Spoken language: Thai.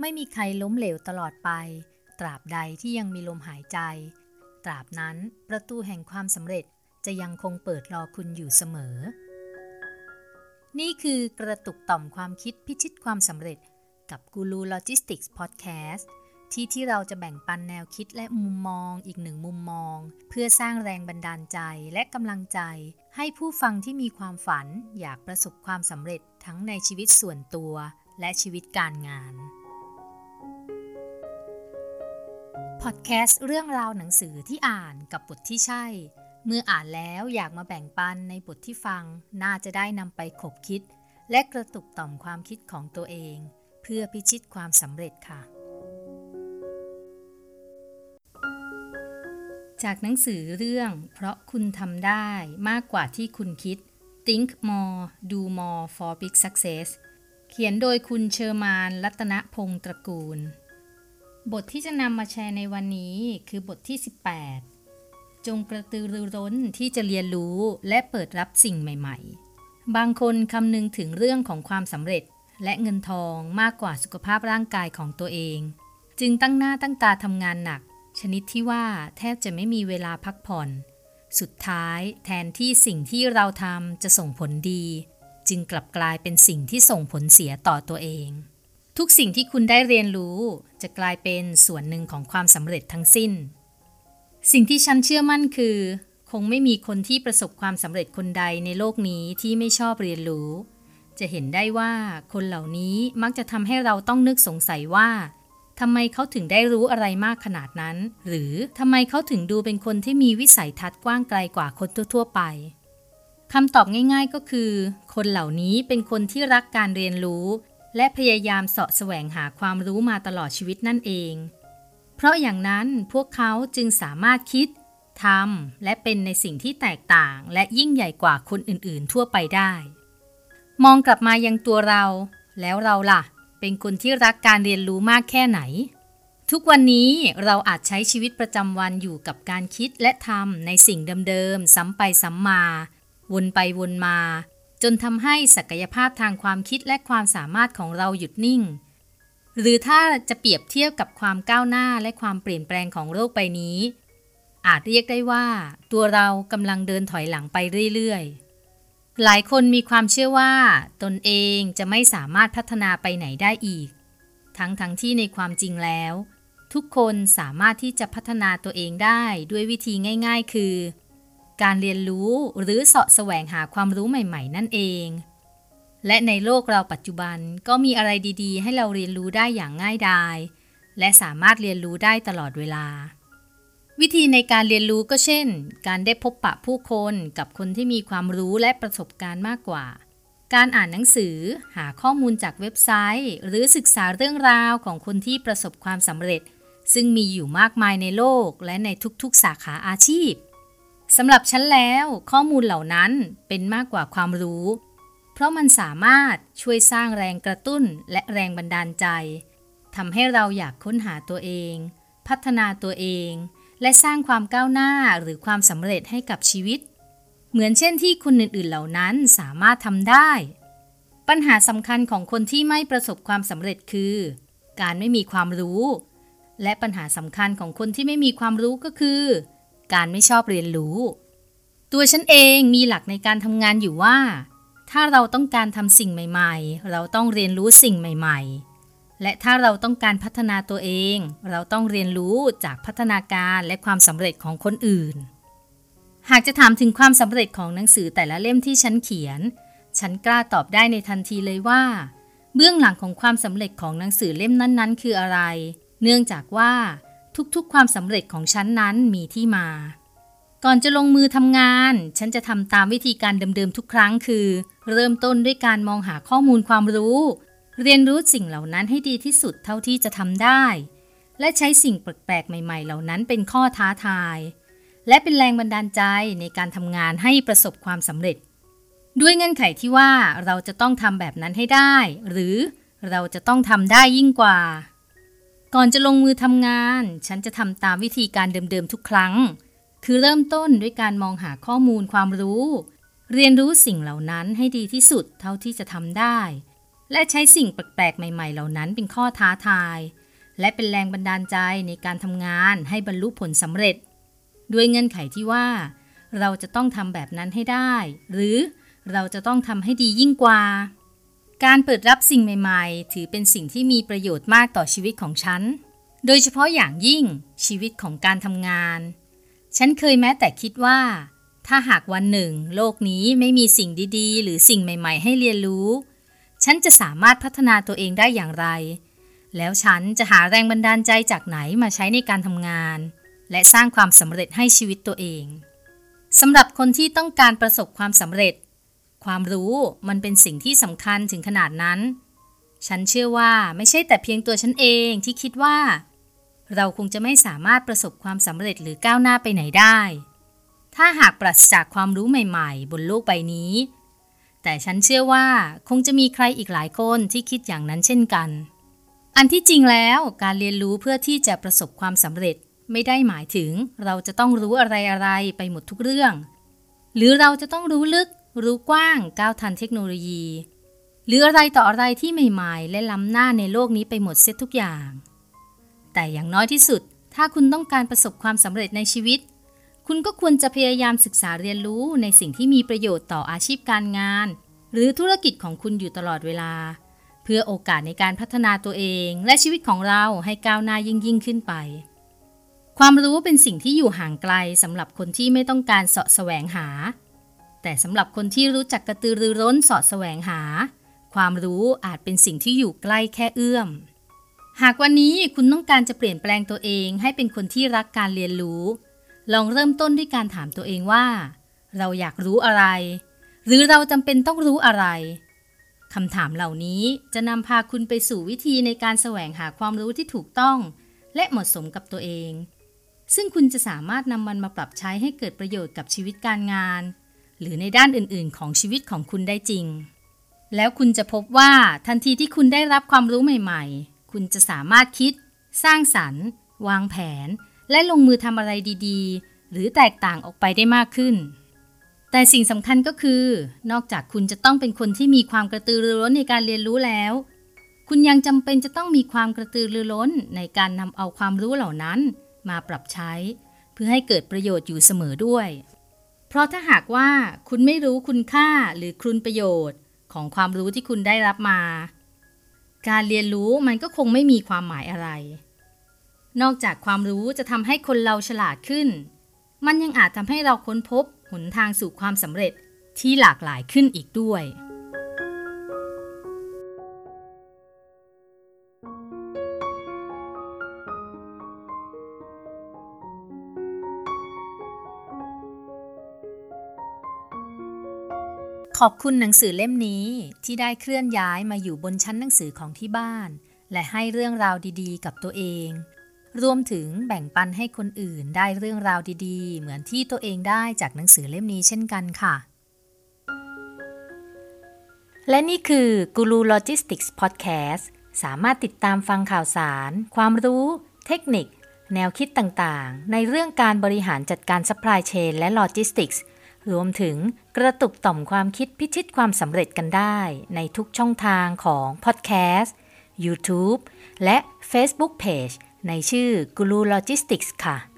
ไม่มีใครล้มเหลวตลอดไป ตราบใดที่ยังมีลมหายใจ ตราบนั้นประตูแห่งความสำเร็จจะยังคงเปิดรอคุณอยู่เสมอ นี่คือกระตุกต่อมความคิดพิชิตความสำเร็จ กับกูรูโลจิสติกส์พอดแคสต์ที่ที่เราจะแบ่งปันแนวคิดและมุมมองอีกหนึ่งมุมมอง เพื่อสร้างแรงบันดาลใจและกำลังใจ ให้ผู้ฟังที่มีความฝันอยากประสบความสำเร็จทั้งในชีวิตส่วนตัว และชีวิตการงาน พอดแคสต์เรื่องราวหนังสือที่อ่านกับบทที่ใช่ เมื่ออ่านแล้วอยากมาแบ่งปันในบทที่ฟัง น่าจะได้นำไปขบคิด และกระตุกต่อมความคิดของตัวเอง เพื่อพิชิตความสำเร็จค่ะ จากหนังสือเรื่อง เพราะคุณทำได้มากกว่าที่คุณคิด Think More Do More for Big Success เขียนโดยคุณเชอร์มาน รัตนพงศ์ตระกูล บทที่จะนำมาแชร์ในวันนี้คือบทที่ 18 จงกระตือรือร้นที่จะเรียนรู้และเปิดรับสิ่งใหม่ ๆ บางคนคำนึงถึงเรื่องของความสำเร็จและเงินทองมากกว่าสุขภาพร่างกายของตัวเอง จึงตั้งหน้าตั้งตาทำงานหนัก ชนิดที่ว่าแทบจะไม่มีเวลาพักผ่อน สุดท้ายแทนที่สิ่งที่เราทำจะส่งผลดี จึงกลับกลายเป็นสิ่งที่ส่งผลเสียต่อตัวเอง ทุกสิ่งที่คุณได้เรียนรู้จะกลายเป็นส่วนหนึ่งของความสำเร็จทั้งสิ้น สิ่งที่ฉันเชื่อมั่นคือ คงไม่มีคนที่ประสบความสำเร็จคนใดในโลกนี้ที่ไม่ชอบเรียนรู้ จะเห็นได้ว่าคนเหล่านี้มักจะทำให้เราต้องนึกสงสัยว่าทำไมเขาถึงได้รู้อะไรมากขนาดนั้น หรือทำไมเขาถึงดูเป็นคนที่มีวิสัยทัศน์กว้างไกลกว่าคนทั่ว ๆ ไปคำตอบง่าย ๆ ก็คือ คนเหล่านี้เป็นคนที่รักการเรียนรู้ และพยายามเสาะแสวงหาความรู้มาตลอดชีวิตนั่นเอง เพราะอย่างนั้นพวกเขาจึงสามารถคิดทำและเป็นในสิ่งที่แตกต่างและยิ่งใหญ่กว่าคนอื่นๆ ทั่วไปได้ มองกลับมายังตัวเรา แล้วเราล่ะ เป็นคนที่รักการเรียนรู้มากแค่ไหน ทุกวันนี้เราอาจใช้ชีวิตประจำวันอยู่กับการคิดและทำในสิ่งเดิมๆ ซ้ำไปซ้ำมา วนไปวนมา จนทำให้ศักยภาพทางความคิดและความสามารถของเราหยุดนิ่ง หรือถ้าจะเปรียบเทียบกับความก้าวหน้าและความเปลี่ยนแปลงของโลกใบนี้ อาจเรียกได้ว่า ตัวเรากำลังเดินถอยหลังไปเรื่อย ๆ หลายคนมีความเชื่อว่า ตนเองจะไม่สามารถพัฒนาไปไหนได้อีก ทั้งทั้งที่ในความจริงแล้ว ทุกคนสามารถที่จะพัฒนาตัวเองได้ด้วยวิธีง่าย ๆ คือ การเรียนรู้หรือเสาะแสวงหาความรู้ใหม่ ๆ นั่นเอง และในโลกเราปัจจุบันก็มีอะไรดีๆ ให้เราเรียนรู้ได้อย่างง่ายดายและสามารถเรียนรู้ได้ตลอดเวลา วิธีในการเรียนรู้ก็เช่น การได้พบปะผู้คนกับคนที่มีความรู้และประสบการณ์มากกว่า การอ่านหนังสือหาข้อมูลจากเว็บไซต์ หรือศึกษาเรื่องราวของคนที่ประสบความสำเร็จ ซึ่งมีอยู่มากมายในโลกและในทุกๆสาขาอาชีพ สำหรับฉันแล้วข้อมูลเหล่านั้นเป็นมากกว่าความรู้ เพราะมันสามารถช่วยสร้างแรงกระตุ้นและแรงบันดาลใจทำให้เราอยากค้นหาตัวเอง พัฒนาตัวเอง และสร้างความก้าวหน้าหรือความสำเร็จให้กับชีวิต เหมือนเช่นที่คนอื่นๆเหล่านั้นสามารถทำได้ ปัญหาสำคัญของคนที่ไม่ประสบความสำเร็จคือ การไม่มีความรู้ และปัญหาสำคัญของคนที่ไม่มีความรู้ก็คือ การไม่ชอบเรียนรู้ ตัวฉันเองมีหลักในการทำงานอยู่ว่า ถ้าเราต้องการทำสิ่งใหม่ ๆ เราต้องเรียนรู้สิ่งใหม่ ๆ และถ้าเราต้องการพัฒนาตัวเอง เราต้องเรียนรู้จากพัฒนาการและความสำเร็จของคนอื่น หากจะถามถึงความสำเร็จของหนังสือแต่ละเล่มที่ฉันเขียน ฉันกล้าตอบได้ในทันทีเลยว่า เบื้องหลังของความสำเร็จของหนังสือเล่มนั้น ๆ คืออะไร เนื่องจากว่า ทุกๆ ความสำเร็จของฉันนั้นมีที่มา ก่อนจะลงมือทำงาน ฉันจะทำตามวิธีการเดิมๆทุกครั้งคือ เริ่มต้นด้วยการมองหาข้อมูลความรู้ เรียนรู้สิ่งเหล่านั้นให้ดีที่สุดเท่าที่จะทำได้ และใช้สิ่งแปลกๆ ใหม่ๆ เหล่านั้นเป็นข้อท้าทาย และเป็นแรงบันดาลใจในการทำงานให้ประสบความสำเร็จ ด้วยเงื่อนไขที่ว่าเราจะต้องทำแบบนั้นให้ได้ หรือเราจะต้องทำได้ยิ่งกว่า ก่อนจะลงมือทำงาน ฉันจะทำตามวิธีการเดิมๆทุกครั้ง คือเริ่มต้นด้วยการมองหาข้อมูลความรู้ เรียนรู้สิ่งเหล่านั้นให้ดีที่สุดเท่าที่จะทำได้ และใช้สิ่งแปลกๆ ใหม่ ๆ เหล่านั้นเป็นข้อท้าทาย และเป็นแรงบันดาลใจในการทำงานให้บรรลุผลสำเร็จ ด้วยเงื่อนไขที่ว่า เราจะต้องทำแบบนั้นให้ได้ หรือเราจะต้องทำให้ดียิ่งกว่า การเปิดรับสิ่งใหม่ๆ ถือเป็นสิ่งที่มีประโยชน์มากต่อชีวิตของฉัน โดยเฉพาะอย่างยิ่งชีวิตของการทำงาน ฉันเคยแม้แต่คิดว่า ถ้าหากวันหนึ่ง โลกนี้ไม่มีสิ่งดีๆ หรือสิ่งใหม่ๆ ให้เรียนรู้ ฉันจะสามารถพัฒนาตัวเองได้อย่างไร แล้วฉันจะหาแรงบันดาลใจจากไหนมาใช้ในการทำงาน และสร้างความสำเร็จให้ชีวิตตัวเองสำหรับคนที่ต้องการประสบความสำเร็จ ความรู้มันเป็นสิ่งที่สำคัญถึงขนาดนั้น ฉันเชื่อว่าไม่ใช่แต่เพียงตัวฉันเองที่คิดว่า เราคงจะไม่สามารถประสบความสำเร็จหรือก้าวหน้าไปไหนได้ ถ้าหากปราศจากความรู้ใหม่ ๆ บนโลกใบนี้ แต่ฉันเชื่อว่าคงจะมีใครอีกหลายคนที่คิดอย่างนั้นเช่นกัน อันที่จริงแล้วการเรียนรู้เพื่อที่จะประสบความสำเร็จไม่ได้หมายถึงเราจะต้องรู้อะไรๆไปหมดทุกเรื่อง หรือเราจะต้องรู้ลึก รู้กว้างก้าวทันเทคโนโลยี หรืออะไรต่ออะไรที่ใหม่ๆ และล้ำหน้าในโลกนี้ไปหมดเสียทุกอย่าง แต่อย่างน้อยที่สุด ถ้าคุณต้องการประสบความสำเร็จในชีวิต คุณก็ควรจะพยายามศึกษาเรียนรู้ในสิ่งที่มีประโยชน์ต่ออาชีพการงาน หรือธุรกิจของคุณอยู่ตลอดเวลา เพื่อโอกาสในการพัฒนาตัวเองและชีวิตของเราให้ก้าวหน้ายิ่งยิ่งขึ้นไปความรู้เป็นสิ่งที่อยู่ห่างไกลสำหรับคนที่ไม่ต้องการเสาะแสวงหา แต่สำหรับคนที่รู้จักกระตือรือร้นสอดแสวงหา ความรู้อาจเป็นสิ่งที่อยู่ใกล้แค่เอื้อม หากวันนี้คุณต้องการจะเปลี่ยนแปลงตัวเองให้เป็นคนที่รักการเรียนรู้ ลองเริ่มต้นด้วยการถามตัวเองว่า เราอยากรู้อะไร หรือเราจำเป็นต้องรู้อะไรคำถามเหล่านี้จะนำพาคุณไปสู่วิธีในการแสวงหาความรู้ที่ถูกต้อง และเหมาะสมกับตัวเอง ซึ่งคุณจะสามารถนำมันมาปรับใช้ให้เกิดประโยชน์กับชีวิตการงาน หรือในด้านอื่นๆ ของชีวิตของคุณได้จริง แล้วคุณจะพบว่าทันทีที่คุณได้รับความรู้ใหม่ ๆ คุณจะสามารถคิด สร้างสรรค์ วางแผน และลงมือทำอะไรดีๆ หรือแตกต่างออกไปได้มากขึ้น แต่สิ่งสำคัญก็คือ นอกจากคุณจะต้องเป็นคนที่มีความกระตือรือร้นในการเรียนรู้แล้ว คุณยังจำเป็นจะต้องมีความกระตือรือร้นในการนำเอาความรู้เหล่านั้น มาปรับใช้ เพื่อให้เกิดประโยชน์อยู่เสมอด้วย เพราะถ้าหากว่าคุณไม่รู้คุณค่าหรือคุณประโยชน์ ของความรู้ที่คุณได้รับมา การเรียนรู้มันก็คงไม่มีความหมายอะไร นอกจากความรู้จะทำให้คนเราฉลาดขึ้น มันยังอาจทำให้เราค้นพบหนทางสู่ความสำเร็จที่หลากหลายขึ้นอีกด้วย ขอบคุณหนังสือเล่มนี้ที่ได้เคลื่อนย้ายมาอยู่บนชั้นหนังสือของที่บ้าน และให้เรื่องราวดีๆ กับตัวเอง รวมถึงแบ่งปันให้คนอื่นได้เรื่องราวดีๆ เหมือนที่ตัวเองได้จากหนังสือเล่มนี้เช่นกันค่ะ และนี่คือกูรูโลจิสติกส์พอดแคสต์สามารถติดตามฟังข่าวสาร ความรู้ เทคนิค แนวคิดต่างๆ ในเรื่องการบริหารจัดการซัพพลายเชนและโลจิสติกส์ รวมถึงกระตุกต่อมความคิดพิชิตความสำเร็จกันได้ในทุกช่องทางของพอดแคสต์ YouTube และ Facebook Page ในชื่อ Guru Logistics ค่ะ